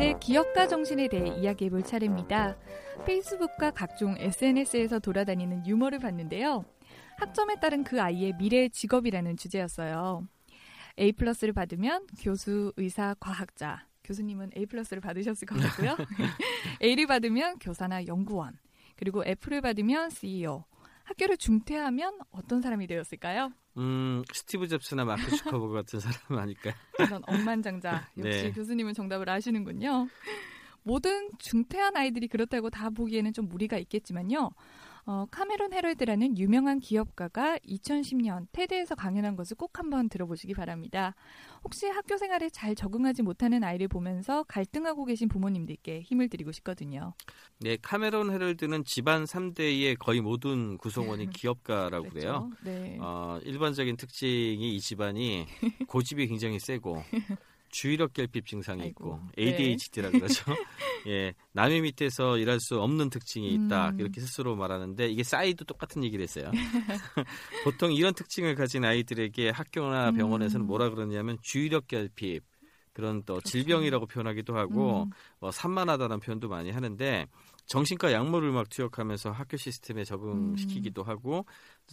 이제 기업가 정신에 대해 이야기해 볼 차례입니다. 페이스북과 각종 SNS에서 돌아다니는 유머를 봤는데요. 학점에 따른 그 아이의 미래 직업이라는 주제였어요. A 플러스를 받으면 교수, 의사, 과학자. 교수님은 A 플러스를 받으셨을 것 같고요. A를 받으면 교사나 연구원. 그리고 F를 받으면 CEO. 학교를 중퇴하면 어떤 사람이 되었을까요? 음, 스티브 잡스나 마크 주커버그 같은 사람 아닐까요? 이런 억만장자. 역시 네. 교수님은 정답을 아시는군요. 모든 중퇴한 아이들이 그렇다고 다 보기에는 좀 무리가 있겠지만요. 어, 카메론 헤럴드라는 유명한 기업가가 2010년 테드에서 강연한 것을 꼭 한번 들어보시기 바랍니다. 혹시 학교 생활에 잘 적응하지 못하는 아이를 보면서 갈등하고 계신 부모님들께 힘을 드리고 싶거든요. 네, 카메론 헤럴드는 집안 3대의 거의 모든 구성원이 기업가라고 그래요 그렇죠? 네. 어, 일반적인 특징이 이 집안이 고집이 굉장히 세고 주의력 결핍 증상이 있고 아이고, 네. ADHD라 그러죠. 예, 남의 밑에서 일할 수 없는 특징이 있다 음. 이렇게 스스로 말하는데 이게 싸이도 똑같은 얘기를 했어요. 보통 이런 특징을 가진 아이들에게 학교나 병원에서는 음. 뭐라 그러냐면 주의력 결핍 그런 또 질병이라고 표현하기도 하고 음. 뭐 산만하다는 표현도 많이 하는데 정신과 약물을 막 투여하면서 학교 시스템에 적응시키기도 하고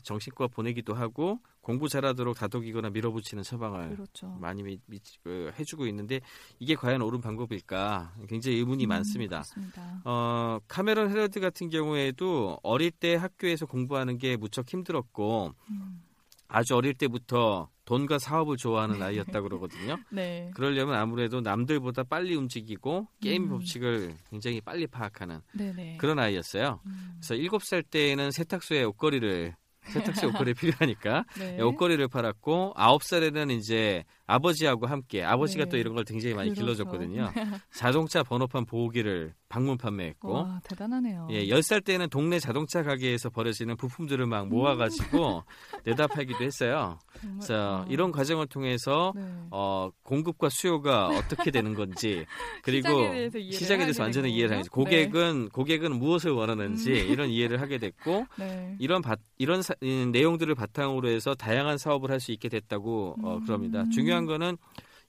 정신과 보내기도 하고 공부 잘하도록 다독이거나 밀어붙이는 처방을 그렇죠. 많이 미, 미- 그, 해주고 있는데 이게 과연 옳은 방법일까 굉장히 의문이 음, 많습니다. 그렇습니다. 어, 카메론 헤럴드 같은 경우에도 어릴 때 학교에서 공부하는 게 무척 힘들었고 음. 아주 어릴 때부터 돈과 사업을 좋아하는 아이였다 그러거든요. 네. 그러려면 아무래도 남들보다 빨리 움직이고 게임 음. 법칙을 굉장히 빨리 파악하는 네네. 그런 아이였어요. 음. 그래서 일곱 살 때에는 세탁소에 옷걸이를 세탁소 옷걸이 필요하니까 네. 옷걸이를 팔았고 아홉 살에는 이제 아버지하고 함께 아버지가 네. 또 이런 걸 굉장히 많이 그렇죠. 길러줬거든요. 자동차 번호판 보호기를 방문 판매했고 와, 대단하네요. 예, 10살 때는 동네 자동차 가게에서 버려지는 부품들을 막 모아 가지고 내다 팔기도 했어요. 정말, 그래서 아. 이런 과정을 통해서 네. 어, 공급과 수요가 어떻게 되는 건지 그리고 시장에 대해서 시장에 대해서 완전히 된 이해를. 하죠. 고객은 고객은 무엇을 원하는지 음. 이런 이해를 하게 됐고 네. 이런 바, 이런 사- 이 내용들을 바탕으로 해서 다양한 사업을 할 수 있게 됐다고 어, 음. 그럽니다. 중요한 거는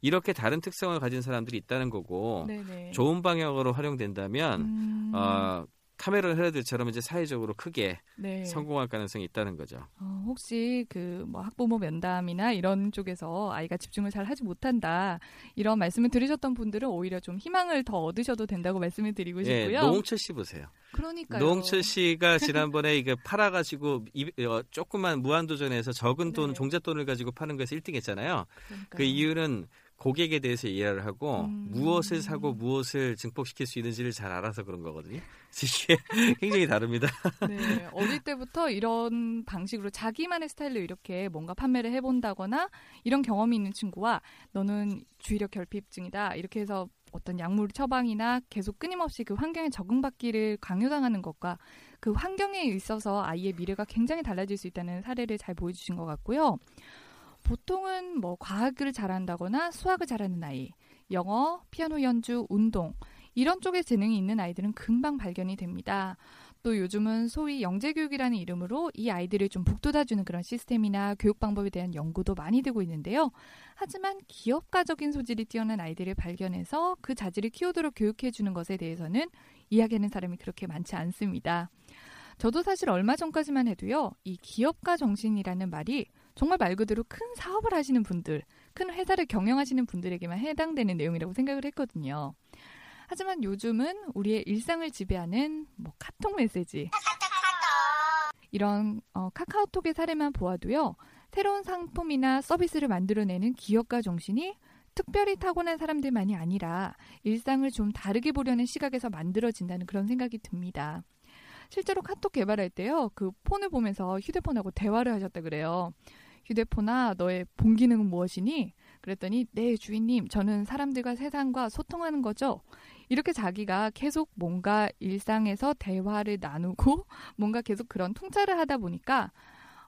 이렇게 다른 특성을 가진 사람들이 있다는 거고 네네. 좋은 방향으로 활용된다면 음. 어, 카메론 헤러들처럼 이제 사회적으로 크게 네. 성공할 가능성이 있다는 거죠. 어, 혹시 그 뭐 학부모 면담이나 이런 쪽에서 아이가 집중을 잘 하지 못한다 이런 말씀을 들으셨던 분들은 오히려 좀 희망을 더 얻으셔도 된다고 말씀을 드리고 예, 싶고요. 노홍철 씨 보세요. 그러니까요. 노홍철 씨가 지난번에 이거 팔아가지고 이- 어, 조그만 무한도전에서 적은 돈 네. 종잣돈을 가지고 파는 거에서 1등했잖아요. 그러니까요. 그 이유는 고객에 대해서 이해를 하고 음. 무엇을 사고 무엇을 증폭시킬 수 있는지를 잘 알아서 그런 거거든요. 이게 굉장히 다릅니다. 네, 어릴 때부터 이런 방식으로 자기만의 스타일로 이렇게 뭔가 판매를 해본다거나 이런 경험이 있는 친구와 너는 주의력 결핍증이다 이렇게 해서 어떤 약물 처방이나 계속 끊임없이 그 환경에 적응받기를 강요당하는 것과 그 환경에 있어서 아이의 미래가 굉장히 달라질 수 있다는 사례를 잘 보여주신 것 같고요. 보통은 뭐 과학을 잘한다거나 수학을 잘하는 아이, 영어, 피아노 연주, 운동 이런 쪽에 재능이 있는 아이들은 금방 발견이 됩니다. 또 요즘은 소위 영재교육이라는 이름으로 이 아이들을 좀 북돋아주는 그런 시스템이나 교육 방법에 대한 연구도 많이 되고 있는데요. 하지만 기업가적인 소질이 뛰어난 아이들을 발견해서 그 자질을 키우도록 교육해주는 것에 대해서는 이야기하는 사람이 그렇게 많지 않습니다. 저도 사실 얼마 전까지만 해도요, 이 기업가 정신이라는 말이 정말 말 그대로 큰 사업을 하시는 분들, 큰 회사를 경영하시는 분들에게만 해당되는 내용이라고 생각을 했거든요. 하지만 요즘은 우리의 일상을 지배하는 뭐 카톡 메시지 이런 어, 카카오톡의 사례만 보아도요. 새로운 상품이나 서비스를 만들어내는 기업가 정신이 특별히 타고난 사람들만이 아니라 일상을 좀 다르게 보려는 시각에서 만들어진다는 그런 생각이 듭니다. 실제로 카톡 개발할 때요, 그 폰을 보면서 휴대폰하고 대화를 하셨다 그래요. 휴대폰아, 너의 본 기능은 무엇이니? 그랬더니, 네, 주인님, 저는 사람들과 세상과 소통하는 거죠. 이렇게 자기가 계속 뭔가 일상에서 대화를 나누고 뭔가 계속 그런 통찰을 하다 보니까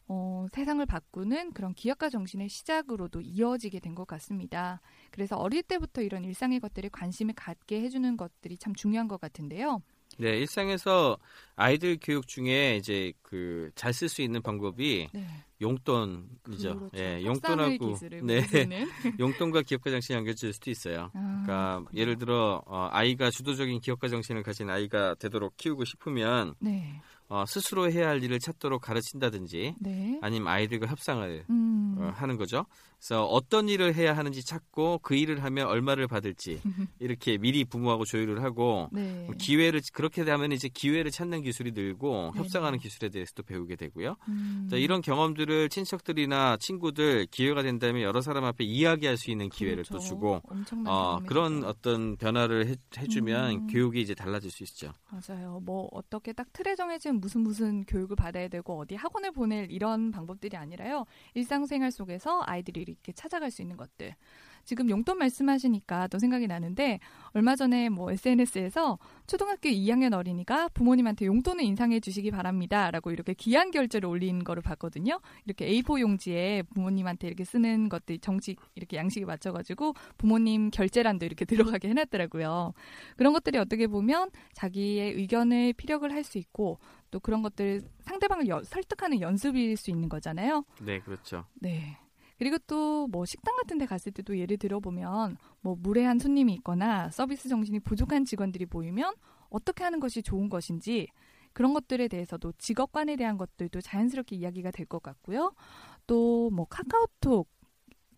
어, 세상을 바꾸는 그런 기업가 정신의 시작으로도 이어지게 된 것 같습니다. 그래서 어릴 때부터 이런 일상의 것들에 관심을 갖게 해주는 것들이 참 중요한 것 같은데요. 네, 일상에서 아이들 교육 중에 이제 그 잘 쓸 수 있는 방법이 네. 용돈이죠. 그렇죠. 예, 용돈하고 용돈하고 네, 용돈과 기업가 정신이 연결될 수도 있어요. 아, 그러니까 예를 들어 어, 아이가 주도적인 기업가 정신을 가진 아이가 되도록 키우고 싶으면 네, 어, 스스로 해야 할 일을 찾도록 가르친다든지 네, 아니면 아이들과 협상을 음, 어, 하는 거죠. 그래서 어떤 일을 해야 하는지 찾고 그 일을 하면 얼마를 받을지 이렇게 미리 부모하고 조율을 하고 네, 기회를 그렇게 되면 이제 기회를 찾는 기술이 늘고 네네. 협상하는 기술에 대해서도 배우게 되고요. 음, 자, 이런 경험들을 친척들이나 친구들 기회가 된다면 여러 사람 앞에 이야기할 수 있는 기회를 또 그렇죠. 주고 엄청난 어. 그런 어떤 변화를 해, 해주면 음. 교육이 이제 달라질 수 있죠. 맞아요. 뭐 어떻게 딱 틀에 정해진 무슨 무슨 교육을 받아야 되고 어디 학원을 보낼 이런 방법들이 아니라요. 일상생활 속에서 아이들이 이렇게 찾아갈 수 있는 것들. 지금 용돈 말씀하시니까 또 생각이 나는데 얼마 전에 뭐 SNS에서 초등학교 2학년 어린이가 부모님한테 용돈을 인상해 주시기 바랍니다라고 이렇게 기한 결제를 올린 거를 봤거든요. 이렇게 A4 용지에 부모님한테 이렇게 쓰는 것들 정식 이렇게 양식에 맞춰 가지고 부모님 결제란도 이렇게 들어가게 해 놨더라고요. 그런 것들이 어떻게 보면 자기의 의견을 피력을 할 수 있고 또 그런 것들 상대방을 여- 설득하는 연습일 수 있는 거잖아요. 네, 그렇죠. 네. 그리고 또 뭐 식당 같은 데 갔을 때도 예를 들어 보면 뭐 무례한 손님이 있거나 서비스 정신이 부족한 직원들이 보이면 어떻게 하는 것이 좋은 것인지 그런 것들에 대해서도 직업관에 대한 것들도 자연스럽게 이야기가 될 것 같고요. 또 뭐 카카오톡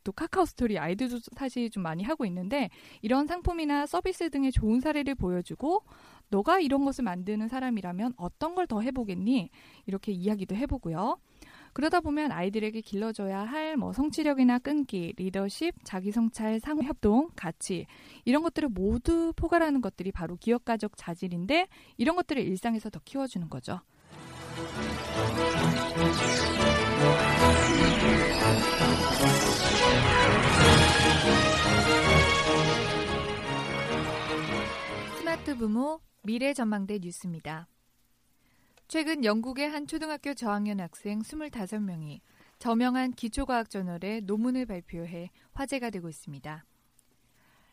또 카카오 스토리 아이들도 사실 좀 많이 하고 있는데 이런 상품이나 서비스 등의 좋은 사례를 보여주고 너가 이런 것을 만드는 사람이라면 어떤 걸 더 해보겠니? 이렇게 이야기도 해보고요. 그러다 보면 아이들에게 길러줘야 할 뭐 성취력이나 끈기, 리더십, 자기 성찰, 상호 협동, 가치 이런 것들을 모두 포괄하는 것들이 바로 기업가적 자질인데 이런 것들을 일상에서 더 키워주는 거죠. 스마트 부모 미래 전망대 뉴스입니다. 최근 영국의 한 초등학교 저학년 학생 25명이 저명한 기초과학 저널에 논문을 발표해 화제가 되고 있습니다.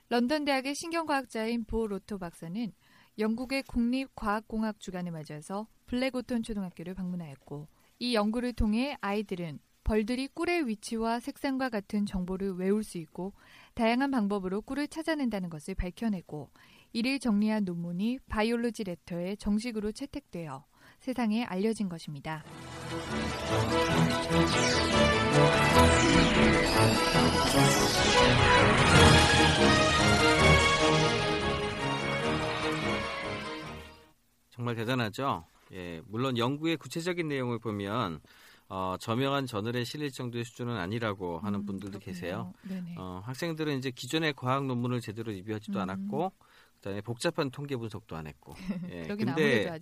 런던 대학의 신경과학자인 보 로토 박사는 영국의 국립과학공학 주간을 맞아서 블랙오톤 초등학교를 방문하였고 이 연구를 통해 아이들은 벌들이 꿀의 위치와 색상과 같은 정보를 외울 수 있고 다양한 방법으로 꿀을 찾아낸다는 것을 밝혀내고 이를 정리한 논문이 바이올로지 레터에 정식으로 채택되어 세상에 알려진 것입니다. 정말 대단하죠. 예, 물론 연구의 구체적인 내용을 보면 어, 저명한 저널에 실릴 정도의 수준은 아니라고 하는 음, 분들도 그렇군요. 계세요. 네네. 어, 학생들은 이제 기존의 과학 논문을 제대로 리뷰하지도 음. 않았고 그다음에 복잡한 통계 분석도 안 했고. 예, 근데.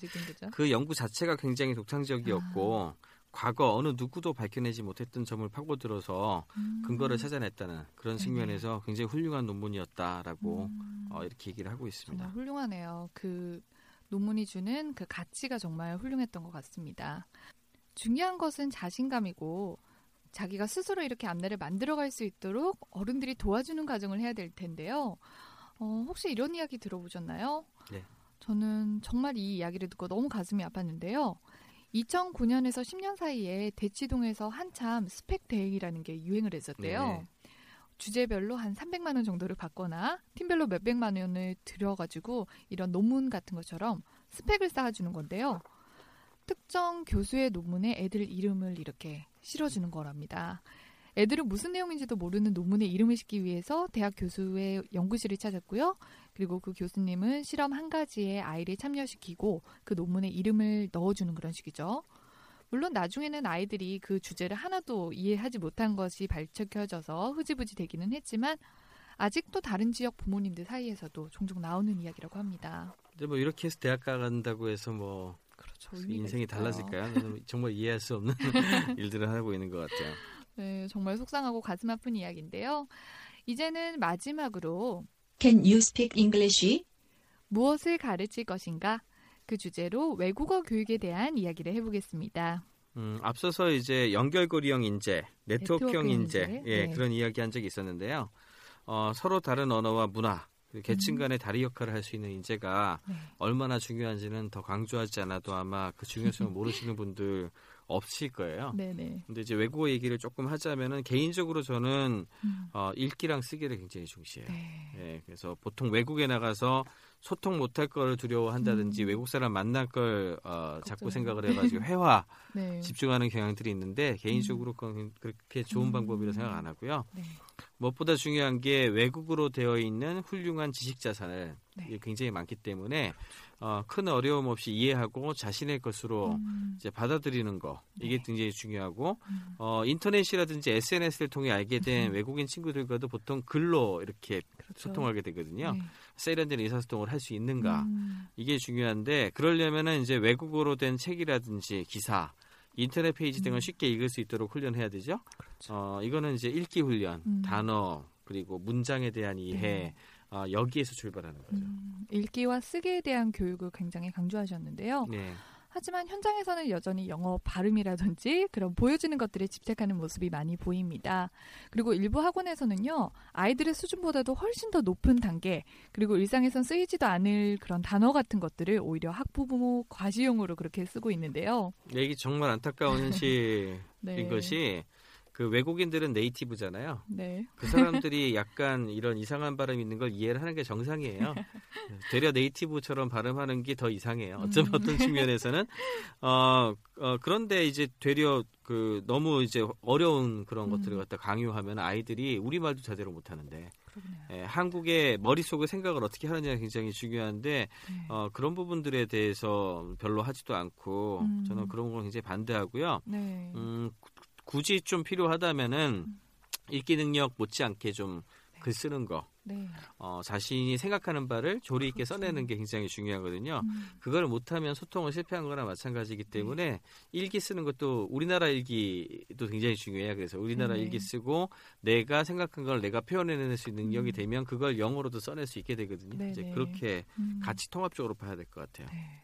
그 연구 자체가 굉장히 독창적이었고 과거 어느 누구도 밝혀내지 못했던 점을 파고들어서 음. 근거를 찾아냈다는 그런. 측면에서 굉장히 훌륭한 논문이었다라고 음, 어, 이렇게 얘기를 하고 있습니다. 훌륭하네요. 그 논문이 주는 그 가치가 정말 훌륭했던 것 같습니다. 중요한 것은 자신감이고 자기가 스스로 이렇게 앞날을 만들어갈 수 있도록 어른들이 도와주는 과정을 해야 될 텐데요. 어, 혹시 이런 이야기 들어보셨나요? 네. 저는 정말 이 이야기를 듣고 너무 가슴이 아팠는데요. 2009년에서 10년 사이에 대치동에서 한참 스펙 대행이라는 게 유행을 했었대요. 네네. 주제별로 한 300만 원 정도를 받거나 팀별로 몇백만 원을 들여가지고 이런 논문 같은 것처럼 스펙을 쌓아주는 건데요. 특정 교수의 논문에 애들 이름을 이렇게 실어주는 거랍니다. 애들은 무슨 내용인지도 모르는 논문에 이름을 싣기 위해서 대학 교수의 연구실을 찾았고요. 그리고 그 교수님은 실험 한 가지에 아이를 참여시키고 그 논문에 이름을 넣어주는 그런 식이죠. 물론 나중에는 아이들이 그 주제를 하나도 이해하지 못한 것이 밝혀져서 흐지부지 되기는 했지만 아직도 다른 지역 부모님들 사이에서도 종종 나오는 이야기라고 합니다. 근데 뭐 이렇게 해서 대학 간다고 해서 뭐 그렇죠. 인생이 달라질까요? 저는 정말 이해할 수 없는 일들을 하고 있는 것 같아요. 네, 정말 속상하고 가슴 아픈 이야기인데요. 이제는 마지막으로 Can you speak English? 무엇을 가르칠 것인가? 그 주제로 외국어 교육에 대한 이야기를 해보겠습니다. 음, 앞서서 이제 연결고리형 인재, 네트워크형 네트워크 인재, 인재, 예, 네. 그런 이야기 한 적이 있었는데요. 어, 서로 다른 언어와 문화, 그리고 계층 음. 간의 다리 역할을 할 수 있는 인재가 네. 얼마나 중요한지는 더 강조하지 않아도 아마 그 중요성을 모르시는 분들 없을 거예요. 네네. 근데 이제 외국어 얘기를 조금 하자면은 개인적으로 저는 음. 어, 읽기랑 쓰기를 굉장히 중시해요. 네. 예, 그래서 보통 외국에 나가서 소통 못할 걸 두려워한다든지 음. 외국 사람 만날 걸 어, 자꾸. 생각을 해가지고 회화 네. 집중하는 경향들이 있는데 개인적으로 그건 그렇게 좋은 음. 방법이라 생각 안 하고요. 네. 무엇보다 중요한 게 외국으로 되어 있는 훌륭한 지식 자산을 네. 굉장히 많기 때문에 어, 큰 어려움 없이 이해하고 자신의 것으로 음. 이제 받아들이는 거 이게 네. 굉장히 중요하고 음. 어, 인터넷이라든지 SNS를 통해 알게 된 음. 외국인 친구들과도 보통 글로 이렇게 그렇죠. 소통하게 되거든요. 네. 세련된 의사소통을 할 수 있는가 음. 이게 중요한데 그러려면은 이제 외국어로 된 책이라든지 기사 인터넷 페이지 등을 음. 쉽게 읽을 수 있도록 훈련해야 되죠. 그렇죠. 어, 이거는 이제 읽기 훈련, 음. 단어 그리고 문장에 대한 이해 네. 어, 여기에서 출발하는 거죠. 음, 읽기와 쓰기에 대한 교육을 굉장히 강조하셨는데요. 네. 하지만 현장에서는 여전히 영어 발음이라든지 그런 보여지는 것들에 집착하는 모습이 많이 보입니다. 그리고 일부 학원에서는요, 아이들의 수준보다도 훨씬 더 높은 단계, 그리고 일상에선 쓰이지도 않을 그런 단어 같은 것들을 오히려 학부모 과시용으로 그렇게 쓰고 있는데요. 네, 이게 정말 안타까운 현실인 네. 것이 그 외국인들은 네이티브잖아요. 네. 그 사람들이 약간 이런 이상한 발음 있는 걸 이해를 하는 게 정상이에요. 되려 네이티브처럼 발음하는 게 더 이상해요. 어쩌면 음. 어떤 측면에서는 어, 어 그런데 이제 되려 그 너무 이제 어려운 그런 음. 것들을 갖다 강요하면 아이들이 우리 말도 제대로 못 하는데. 예, 한국의 머릿속에 생각을 어떻게 하느냐가 굉장히 중요한데 네. 어, 그런 부분들에 대해서 별로 하지도 않고 음. 저는 그런 걸 굉장히 반대하고요. 네. 음, 구- 굳이 좀 필요하다면은 음. 읽기 능력 못지않게 좀 글 쓰는 거, 네. 어, 자신이 생각하는 바를 조리 있게 그렇죠. 써내는 게 굉장히 중요하거든요. 음. 그걸 못하면 소통을 실패한 거나 마찬가지이기 때문에 일기 쓰는 것도 우리나라 일기도 굉장히 중요해요. 그래서 우리나라 네. 일기 쓰고 내가 생각한 걸 내가 표현해낼 수 있는 능력이 음. 되면 그걸 영어로도 써낼 수 있게 되거든요. 네, 이제 네. 그렇게 음. 같이 통합적으로 봐야 될 것 같아요. 네.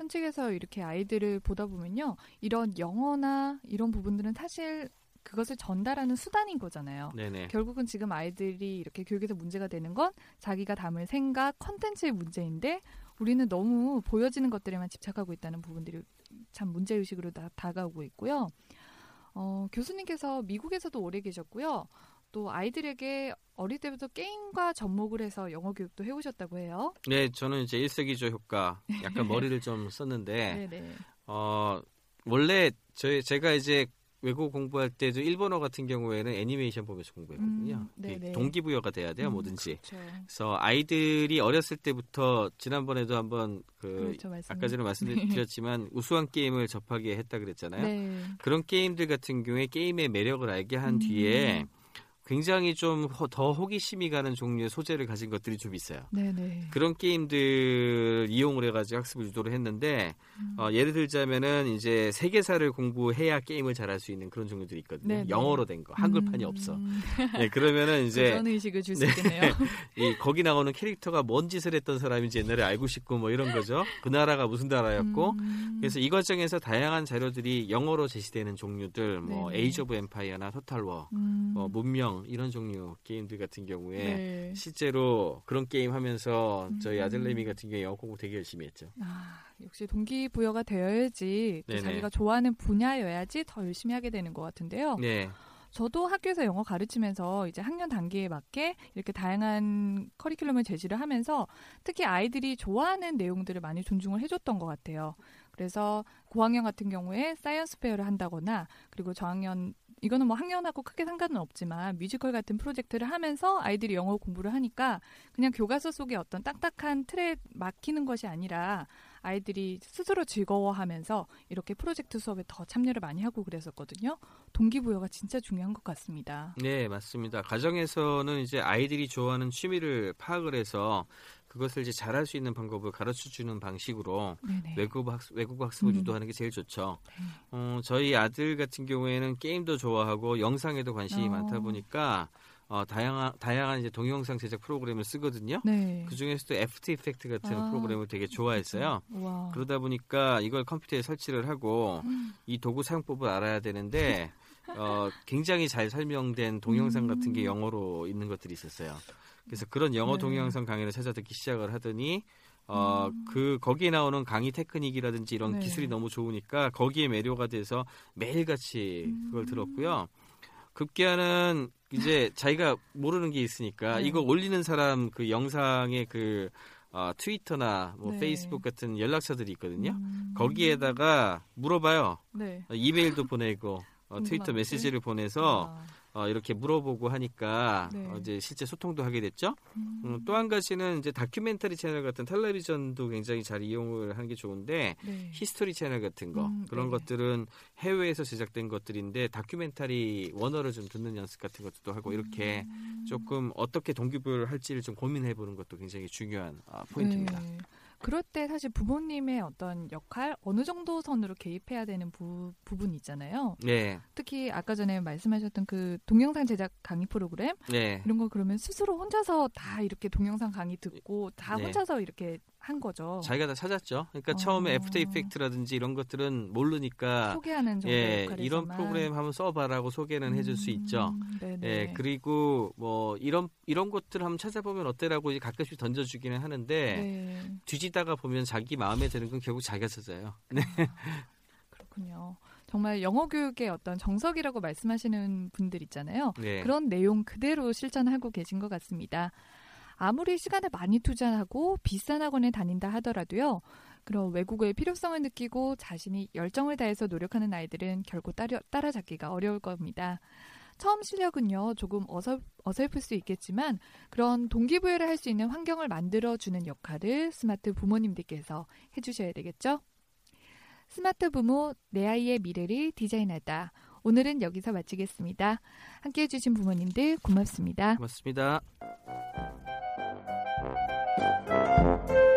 현직에서 이렇게 아이들을 보다 보면요. 이런 영어나 이런 부분들은 사실 그것을 전달하는 수단인 거잖아요. 네네. 결국은 지금 아이들이 이렇게 교육에서 문제가 되는 건 자기가 담을 생각, 컨텐츠의 문제인데 우리는 너무 보여지는 것들에만 집착하고 있다는 부분들이 참 문제의식으로 다, 다가오고 있고요. 어, 교수님께서 미국에서도 오래 계셨고요. 또 아이들에게 어릴 때부터 게임과 접목을 해서 영어 교육도 해오셨다고 해요. 네, 저는 이제 일석이조 효과, 약간 머리를 좀 썼는데. 어, 원래 저희, 제가 이제 외국어 공부할 때도 일본어 같은 경우에는 애니메이션 보면서 공부했거든요. 음, 동기부여가 돼야 돼요, 음, 뭐든지. 그렇죠. 그래서 아이들이 어렸을 때부터 지난번에도 한번 그 그렇죠. 아까 전에 말씀드렸지만 우수한 게임을 접하게 했다 그랬잖아요. 네. 그런 게임들 같은 경우에 게임의 매력을 알게 한 음. 뒤에 굉장히 좀 더 호기심이 가는 종류의 소재를 가진 것들이 좀 있어요. 네네. 그런 게임들 이용을 해가지고 학습을 유도를 했는데 음. 어, 예를 들자면은 이제 세계사를 공부해야 게임을 잘할 수 있는 그런 종류들이 있거든요. 네네. 영어로 된 거, 한글판이 음. 없어. 네, 그러면은 이제 도전 의식을 줄수 네. 있겠네요. 이 거기 나오는 캐릭터가 뭔 짓을 했던 사람인지 옛날에 알고 싶고 뭐 이런 거죠. 그 나라가 무슨 나라였고. 음. 그래서 이 과정에서 다양한 자료들이 영어로 제시되는 종류들, 뭐 네네. Age of Empires나 Total War, 음. 뭐 문명 이런 종류 게임들 같은 경우에 네. 실제로 그런 게임 하면서 저희 음. 아들내미 같은 경우에 영어 공부 되게 열심히 했죠. 아, 역시 동기부여가 되어야지 또 네네. 자기가 좋아하는 분야여야지 더 열심히 하게 되는 것 같은데요. 네. 저도 학교에서 영어 가르치면서 이제 학년 단계에 맞게 이렇게 다양한 커리큘럼을 제시를 하면서 특히 아이들이 좋아하는 내용들을 많이 존중을 해줬던 것 같아요. 그래서 고학년 같은 경우에 science fair를 한다거나 그리고 저학년 이거는 뭐 학년하고 크게 상관은 없지만 뮤지컬 같은 프로젝트를 하면서 아이들이 영어 공부를 하니까 그냥 교과서 속에 어떤 딱딱한 틀에 막히는 것이 아니라 아이들이 스스로 즐거워하면서 이렇게 프로젝트 수업에 더 참여를 많이 하고 그랬었거든요. 동기부여가 진짜 중요한 것 같습니다. 네, 맞습니다. 가정에서는 이제 아이들이 좋아하는 취미를 파악을 해서 그것을 이제 잘할 수 있는 방법을 가르쳐 주는 방식으로 네네. 외국 학습, 외국 학습을 음. 유도하는 게 제일 좋죠. 네. 어, 저희 아들 같은 경우에는 게임도 좋아하고 영상에도 관심이 어. 많다 보니까 어, 다양한 다양한 이제 동영상 제작 프로그램을 쓰거든요. 네. 그 중에서도 After Effects 같은 아, 프로그램을 되게 좋아했어요. 와. 그러다 보니까 이걸 컴퓨터에 설치를 하고 음. 이 도구 사용법을 알아야 되는데 어, 굉장히 잘 설명된 동영상 같은 게 음. 영어로 있는 것들이 있었어요. 그래서 그런 영어 네. 동영상 강의를 찾아 듣기 시작을 하더니 어, 음. 그 거기에 나오는 강의 테크닉이라든지 이런 네. 기술이 너무 좋으니까 거기에 매료가 돼서 매일같이 음. 그걸 들었고요. 급기야는 이제 자기가 모르는 게 있으니까 네. 이거 올리는 사람 그 영상의 그 어, 트위터나 뭐 네. 페이스북 같은 연락처들이 있거든요. 음. 거기에다가 물어봐요. 네. 어, 이메일도 보내고 어, 트위터? 메시지를 보내서 와. 어, 이렇게 물어보고 하니까 네. 어, 이제 실제 소통도 하게 됐죠. 음. 음, 또한 가지는 이제 다큐멘터리 채널 같은 텔레비전도 굉장히 잘 이용을 하는 게 좋은데 네. 히스토리 채널 같은 거 음, 그런 네. 것들은 해외에서 제작된 것들인데 다큐멘터리 원어를 좀 듣는 연습 같은 것도 하고 이렇게 음. 조금 어떻게 동기부여를 할지를 좀 고민해 보는 것도 굉장히 중요한 아, 포인트입니다. 네. 그럴 때 사실 부모님의 어떤 역할 어느 정도 선으로 개입해야 되는 부, 부분이 있잖아요. 네, 특히 아까 전에 말씀하셨던 그 동영상 제작 강의 프로그램 네, 이런 거 그러면 스스로 혼자서 다 이렇게 동영상 강의 듣고 다 네. 혼자서 이렇게 한 거죠. 자기가 다 찾았죠. 그러니까 어. 처음에 After Effects라든지 이런 것들은 모르니까 소개하는 정도 예, 역할에서만 이런 프로그램 한번 써봐라고 소개는 해줄 수 있죠. 음. 예, 그리고 뭐 이런 이런 것들 한번 찾아보면 어때라고 가끔씩 던져주기는 하는데 네. 뒤지다가 보면 자기 마음에 드는 건 결국 자기가 찾아요. 네, 그렇군요. 정말 영어 교육의 어떤 정석이라고 말씀하시는 분들 있잖아요. 네. 그런 내용 그대로 실천하고 계신 것 같습니다. 아무리 시간을 많이 투자하고 비싼 학원에 다닌다 하더라도요. 그런 외국어의 필요성을 느끼고 자신이 열정을 다해서 노력하는 아이들은 결국 따라, 따라잡기가 어려울 겁니다. 처음 실력은요, 조금 어설, 어설플 수 있겠지만 그런 동기부여를 할 수 있는 환경을 만들어주는 역할을 스마트 부모님들께서 해주셔야 되겠죠? 스마트 부모, 내 아이의 미래를 디자인하다. 오늘은 여기서 마치겠습니다. 함께 해주신 부모님들 고맙습니다. 고맙습니다. thank you